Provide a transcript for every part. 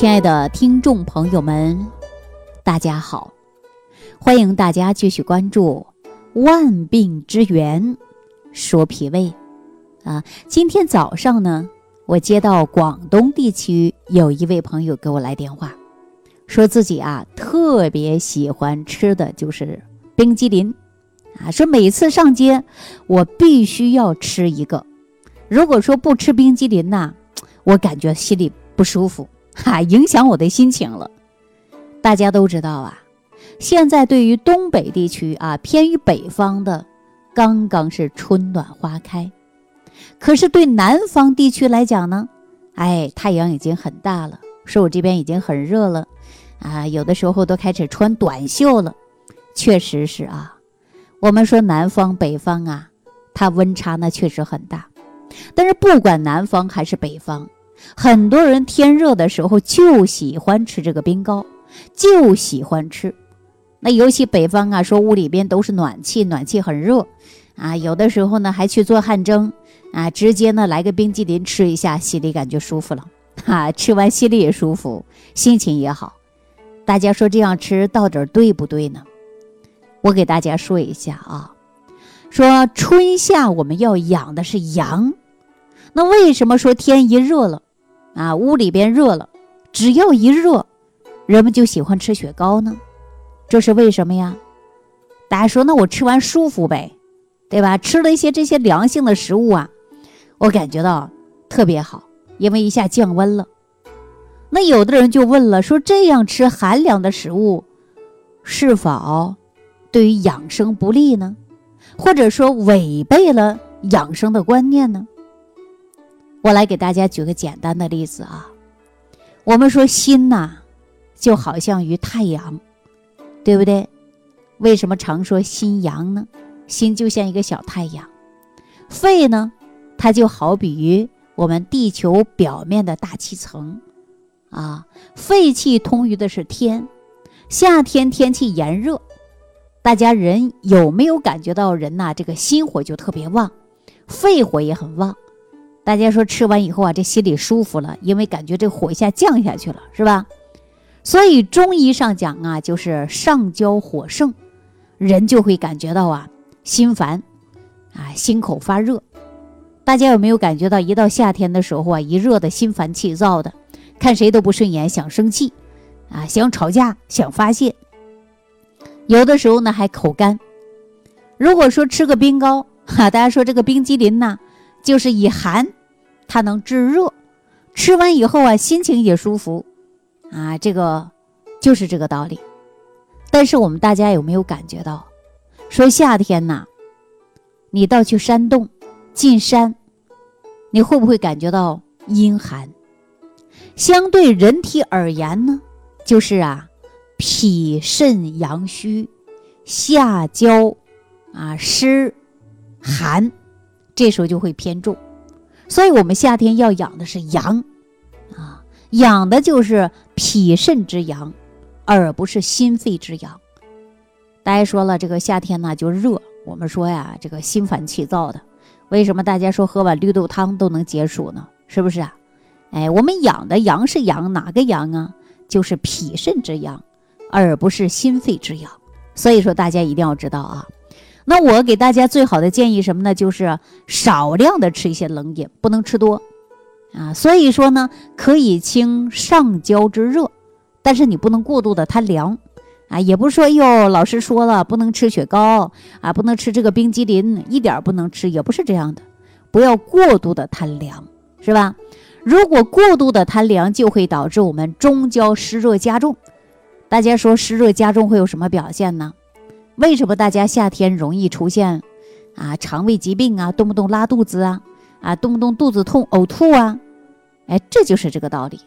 亲爱的听众朋友们，大家好！欢迎大家继续关注《万病之源说脾胃》啊。今天早上呢，我接到广东地区有一位朋友给我来电话，说自己啊特别喜欢吃的就是冰激凌啊，说每次上街我必须要吃一个，如果说不吃冰激凌呐，我感觉心里不舒服。哈，影响我的心情了。大家都知道啊，现在对于东北地区啊，偏于北方的，刚刚是春暖花开。可是对南方地区来讲呢，哎，太阳已经很大了，说我这边已经很热了，啊，有的时候都开始穿短袖了。确实是啊，我们说南方北方啊，它温差那确实很大。但是不管南方还是北方。很多人天热的时候就喜欢吃这个冰糕，就喜欢吃。那尤其北方啊，说屋里边都是暖气，暖气很热啊，有的时候呢还去做汗蒸啊，直接呢来个冰激凌吃一下，心里感觉舒服了哈，吃完心里也舒服，心情也好。大家说这样吃到底对不对呢？我给大家说一下啊，说春夏我们要养的是阳，那为什么说天一热了？啊，屋里边热了，只要一热，人们就喜欢吃雪糕呢，这是为什么呀？大家说，那我吃完舒服呗，对吧？吃了一些这些凉性的食物啊，我感觉到特别好，因为一下降温了。那有的人就问了，说这样吃寒凉的食物，是否对于养生不利呢？或者说违背了养生的观念呢？我来给大家举个简单的例子啊，我们说心呐，就好像于太阳，对不对？为什么常说心阳呢？心就像一个小太阳，肺呢，它就好比于我们地球表面的大气层啊。肺气通于的是天，夏天天气炎热，大家人有没有感觉到人呐？这个心火就特别旺，肺火也很旺。大家说吃完以后啊，这心里舒服了，因为感觉这火一下降下去了，是吧？所以中医上讲啊，就是上焦火盛，人就会感觉到啊心烦，啊心口发热。大家有没有感觉到，一到夏天的时候啊，一热的心烦气躁的，看谁都不顺眼，想生气，啊想吵架，想发泄。有的时候呢还口干。如果说吃个冰糕，哈，大家说这个冰激凌呢？就是以寒，它能制热，吃完以后啊，心情也舒服，啊，这个就是这个道理。但是我们大家有没有感觉到，说夏天呐，你到去山洞进山，你会不会感觉到阴寒？相对人体而言呢，就是啊，脾肾阳虚，下焦啊湿寒。这时候就会偏重，所以我们夏天要养的是阳，啊，养的就是脾肾之阳，而不是心肺之阳。大家说了，这个夏天呢就热，我们说呀，这个心烦气躁的，为什么大家说喝碗绿豆汤都能解暑呢？是不是啊？哎，我们养的阳是阳，哪个阳啊？就是脾肾之阳，而不是心肺之阳。所以说，大家一定要知道啊。那我给大家最好的建议什么呢？就是少量的吃一些冷饮，不能吃多，啊，所以说呢，可以清上焦之热，但是你不能过度的贪凉，啊，也不是说哟，老师说了不能吃雪糕啊，不能吃这个冰激凌，一点不能吃，也不是这样的，不要过度的贪凉，是吧？如果过度的贪凉，就会导致我们中焦湿热加重。大家说湿热加重会有什么表现呢？为什么大家夏天容易出现啊肠胃疾病啊，动不动拉肚子啊，啊动不动肚子痛、呕吐啊？哎，这就是这个道理。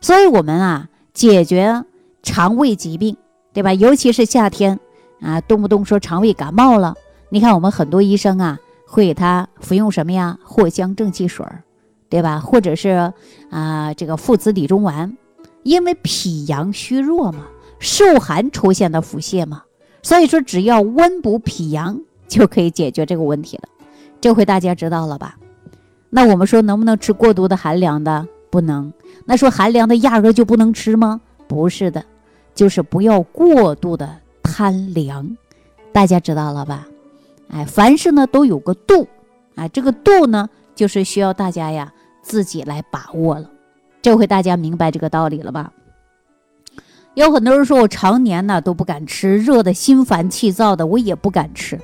所以，我们啊解决肠胃疾病，对吧？尤其是夏天啊，动不动说肠胃感冒了，你看我们很多医生啊会给他服用什么呀？藿香正气水，对吧？或者是啊这个附子理中丸，因为脾阳虚弱嘛，受寒出现的腹泻嘛。所以说，只要温补脾阳就可以解决这个问题了。这回大家知道了吧？那我们说能不能吃过度的寒凉的？不能。那说寒凉的压根就不能吃吗？不是的，就是不要过度的贪凉。大家知道了吧？哎，凡事呢都有个度，啊，这个度呢就是需要大家呀自己来把握了。这回大家明白这个道理了吧？有很多人说我常年呢都不敢吃，热的心烦气躁的，我也不敢吃。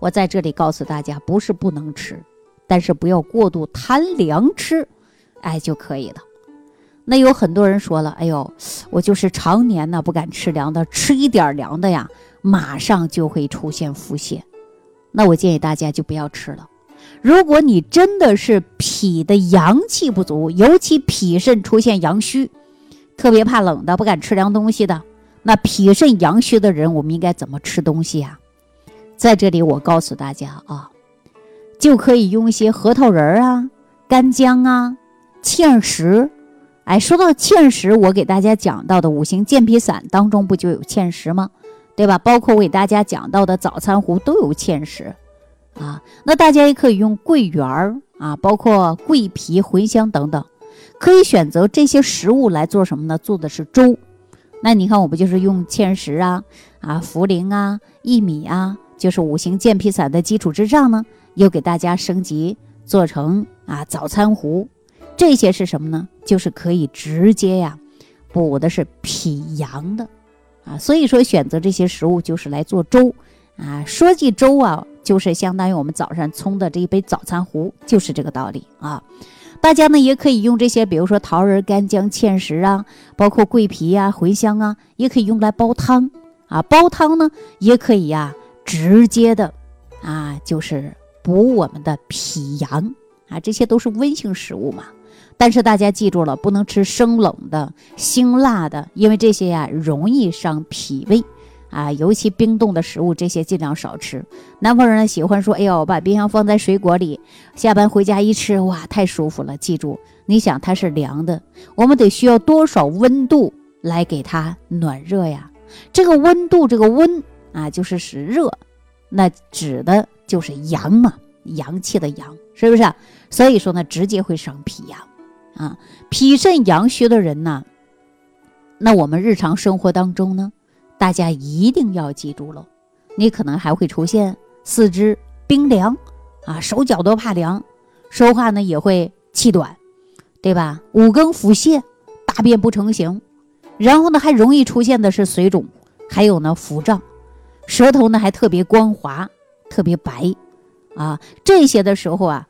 我在这里告诉大家，不是不能吃，但是不要过度贪凉吃，哎就可以了。那有很多人说了，哎呦，我就是常年呢不敢吃凉的，吃一点凉的呀，马上就会出现腹泻。那我建议大家就不要吃了。如果你真的是脾的阳气不足，尤其脾肾出现阳虚，特别怕冷的，不敢吃凉东西的，那脾肾阳虚的人，我们应该怎么吃东西呀？在这里我告诉大家啊，就可以用一些核桃仁儿啊、干姜啊、芡实。哎，说到芡实，我给大家讲到的五行健脾散当中不就有芡实吗？对吧？包括我给大家讲到的早餐壶都有芡实。啊，那大家也可以用桂圆儿啊，包括桂皮、茴香等等，可以选择这些食物来做什么呢？做的是粥。那你看，我不就是用芡实啊、啊茯苓啊、薏米啊，就是五行健脾散的基础之上呢，又给大家升级做成啊早餐糊。这些是什么呢？就是可以直接呀补的是脾阳的啊。所以说，选择这些食物就是来做粥啊。说起粥啊。就是相当于我们早上冲的这一杯早餐糊，就是这个道理啊。大家呢也可以用这些，比如说桃仁、干姜、芡实啊，包括桂皮啊、茴香啊，也可以用来煲汤啊。煲汤呢也可以呀，直接的啊，就是补我们的脾阳啊。这些都是温性食物嘛。但是大家记住了，不能吃生冷的、辛辣的，因为这些呀容易伤脾胃。啊，尤其冰冻的食物，这些尽量少吃。南方人呢喜欢说：“哎呦，把冰箱放在水果里，下班回家一吃，哇，太舒服了。”记住，你想它是凉的，我们得需要多少温度来给它暖热呀？这个温度，这个温啊，就是使热，那指的就是阳嘛，阳气的阳，是不是？所以说呢，直接会伤脾阳啊。脾肾阳虚的人呢，那我们日常生活当中呢？大家一定要记住了，你可能还会出现四肢冰凉，啊，手脚都怕凉，说话呢也会气短，对吧？五更腹泻，大便不成形，然后呢还容易出现的是水肿，还有呢腹胀，舌头呢还特别光滑，特别白，啊，这些的时候啊，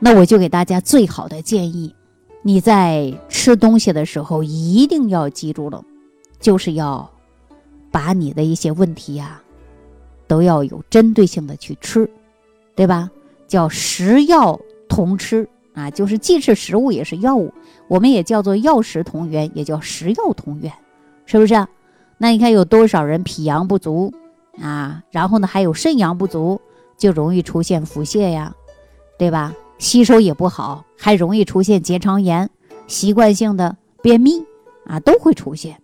那我就给大家最好的建议，你在吃东西的时候一定要记住了，就是要。把你的一些问题呀，都要有针对性的去吃，对吧？叫食药同吃啊，就是既是食物也是药物，我们也叫做药食同源，也叫食药同源，是不是？那你看有多少人脾阳不足啊？然后呢，还有肾阳不足，就容易出现腹泻呀，对吧？吸收也不好，还容易出现结肠炎、习惯性的便秘啊，都会出现。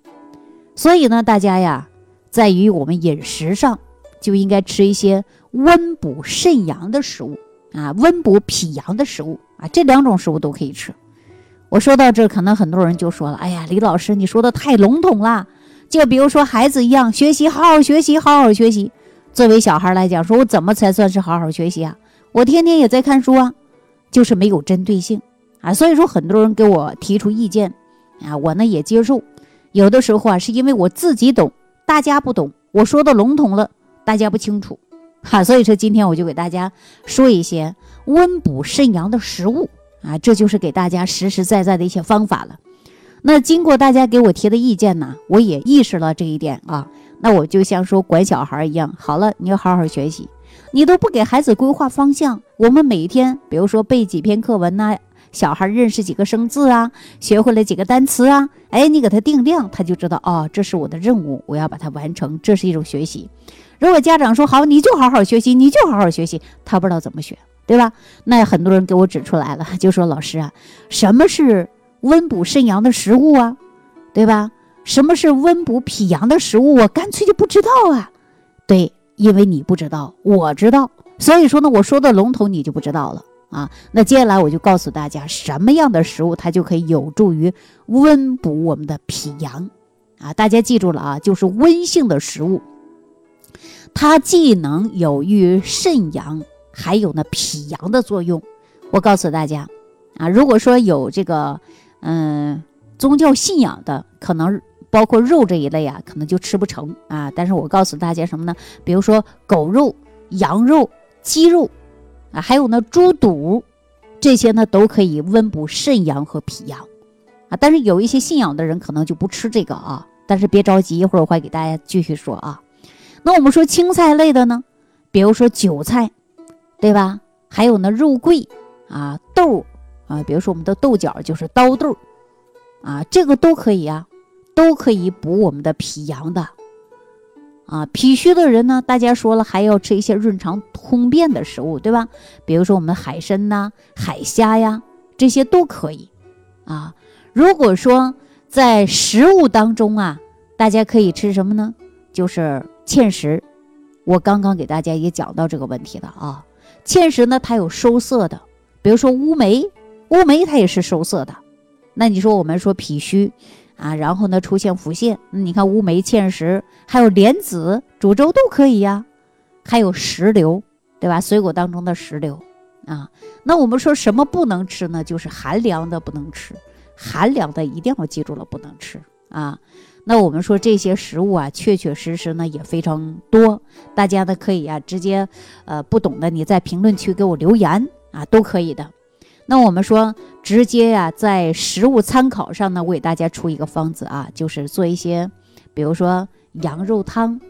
所以呢，大家呀。在于我们饮食上，就应该吃一些温补肾阳的食物啊，温补脾阳的食物啊，这两种食物都可以吃。我说到这，可能很多人就说了：“哎呀，李老师，你说的太笼统了。”就比如说孩子一样，学习好好学习，好好学习。作为小孩来讲，说我怎么才算是好好学习啊？我天天也在看书啊，就是没有针对性啊。所以说，很多人给我提出意见啊，我呢也接受。有的时候啊，是因为我自己懂。大家不懂，我说的笼统了，大家不清楚，哈，所以说今天我就给大家说一些温补肾阳的食物啊，这就是给大家实实在在的一些方法了。那经过大家给我提的意见呢，我也意识了这一点啊，那我就像说管小孩一样，好了，你要好好学习，你都不给孩子规划方向，我们每天比如说背几篇课文呐。小孩认识几个生字啊，学会了几个单词啊，哎，你给他定量，他就知道哦，这是我的任务，我要把它完成，这是一种学习。如果家长说好，你就好好学习，你就好好学习，他不知道怎么学，对吧？那很多人给我指出来了，就说老师啊，什么是温补肾阳的食物啊，对吧？什么是温补脾阳的食物？我干脆就不知道啊。对，因为你不知道，我知道，所以说呢，我说的笼统，你就不知道了。啊。那接下来我就告诉大家，什么样的食物它就可以有助于温补我们的脾阳啊？大家记住了啊，就是温性的食物，它既能有益肾阳，还有呢脾阳的作用。我告诉大家啊，如果说有这个嗯宗教信仰的，可能。包括肉这一类啊，可能就吃不成啊。但是我告诉大家什么呢？比如说狗肉、羊肉、鸡肉啊，还有呢猪肚，这些呢都可以温补肾阳和脾阳啊。但是有一些信仰的人可能就不吃这个啊。但是别着急，一会儿我会给大家继续说啊。那我们说青菜类的呢，比如说韭菜，对吧？还有呢肉桂啊、豆啊，比如说我们的豆角就是刀豆啊，这个都可以啊。都可以补我们的脾阳的，啊，脾虚的人呢，大家说了还要吃一些润肠通便的食物，对吧？比如说我们海参呐、海虾呀，这些都可以，啊。如果说在食物当中啊，大家可以吃什么呢？就是芡实，我刚刚给大家也讲到这个问题了啊。芡实呢，它有收涩的，比如说乌梅，乌梅它也是收涩的。那你说我们说脾虚。啊，然后呢，出现腹泻，你看乌梅、芡实，还有莲子煮粥都可以呀。还有石榴，对吧？水果当中的石榴啊。那我们说什么不能吃呢？就是寒凉的不能吃，寒凉的一定要记住了，不能吃啊。那我们说这些食物啊，确确实实呢也非常多，大家呢可以啊直接，呃，不懂的你在评论区给我留言啊，都可以的。那我们说，直接呀，在食物参考上呢，我给大家出一个方子啊，就是做一些，比如说羊肉汤，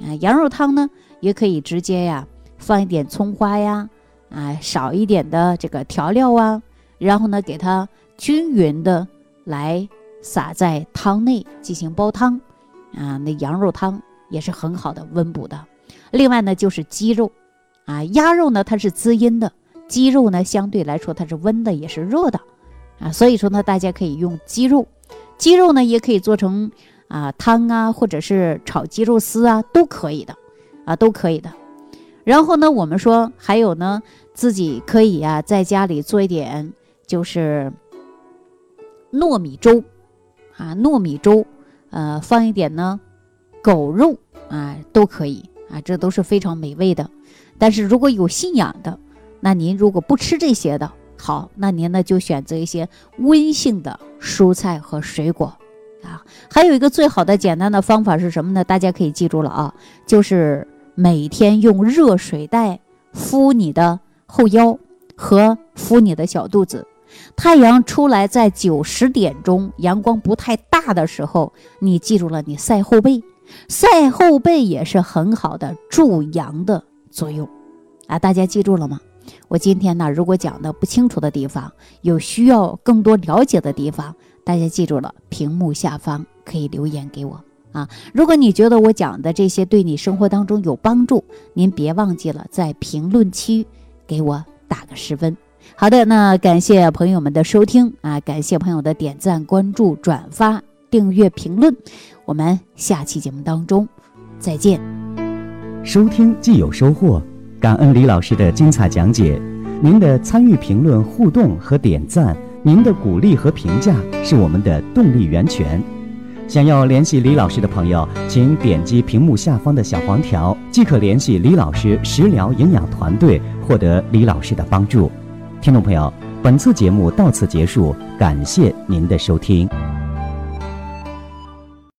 啊，羊肉汤呢，也可以直接呀，放一点葱花呀，啊，少一点的这个调料啊，然后呢，给它均匀的来撒在汤内进行煲汤，啊，那羊肉汤也是很好的温补的。另外呢，就是鸡肉，啊，鸭肉呢，它是滋阴的。鸡肉呢，相对来说它是温的，也是热的，啊，所以说呢，大家可以用鸡肉，鸡肉呢也可以做成啊汤啊，或者是炒鸡肉丝啊，都可以的，啊，都可以的。然后呢，我们说还有呢，自己可以啊在家里做一点，就是糯米粥，啊，糯米粥，呃，放一点呢狗肉啊，都可以。啊，这都是非常美味的。但是如果有信仰的，那您如果不吃这些的，好，那您呢就选择一些温性的蔬菜和水果，啊，还有一个最好的简单的方法是什么呢？大家可以记住了啊，就是每天用热水袋敷你的后腰和敷你的小肚子。太阳出来在九十点钟，阳光不太大的时候，你记住了，你晒后背，晒后背也是很好的助阳的作用，啊，大家记住了吗？我今天呢，如果讲的不清楚的地方，有需要更多了解的地方，大家记住了，屏幕下方可以留言给我啊。如果你觉得我讲的这些对你生活当中有帮助，您别忘记了在评论区给我打个十分。好的，那感谢朋友们的收听啊，感谢朋友的点赞、关注、转发、订阅、评论。我们下期节目当中再见。收听既有收获。感恩李老师的精彩讲解，您的参与、评论、互动和点赞，您的鼓励和评价是我们的动力源泉。想要联系李老师的朋友，请点击屏幕下方的小黄条，即可联系李老师食疗营养团队，获得李老师的帮助。听众朋友，本次节目到此结束，感谢您的收听。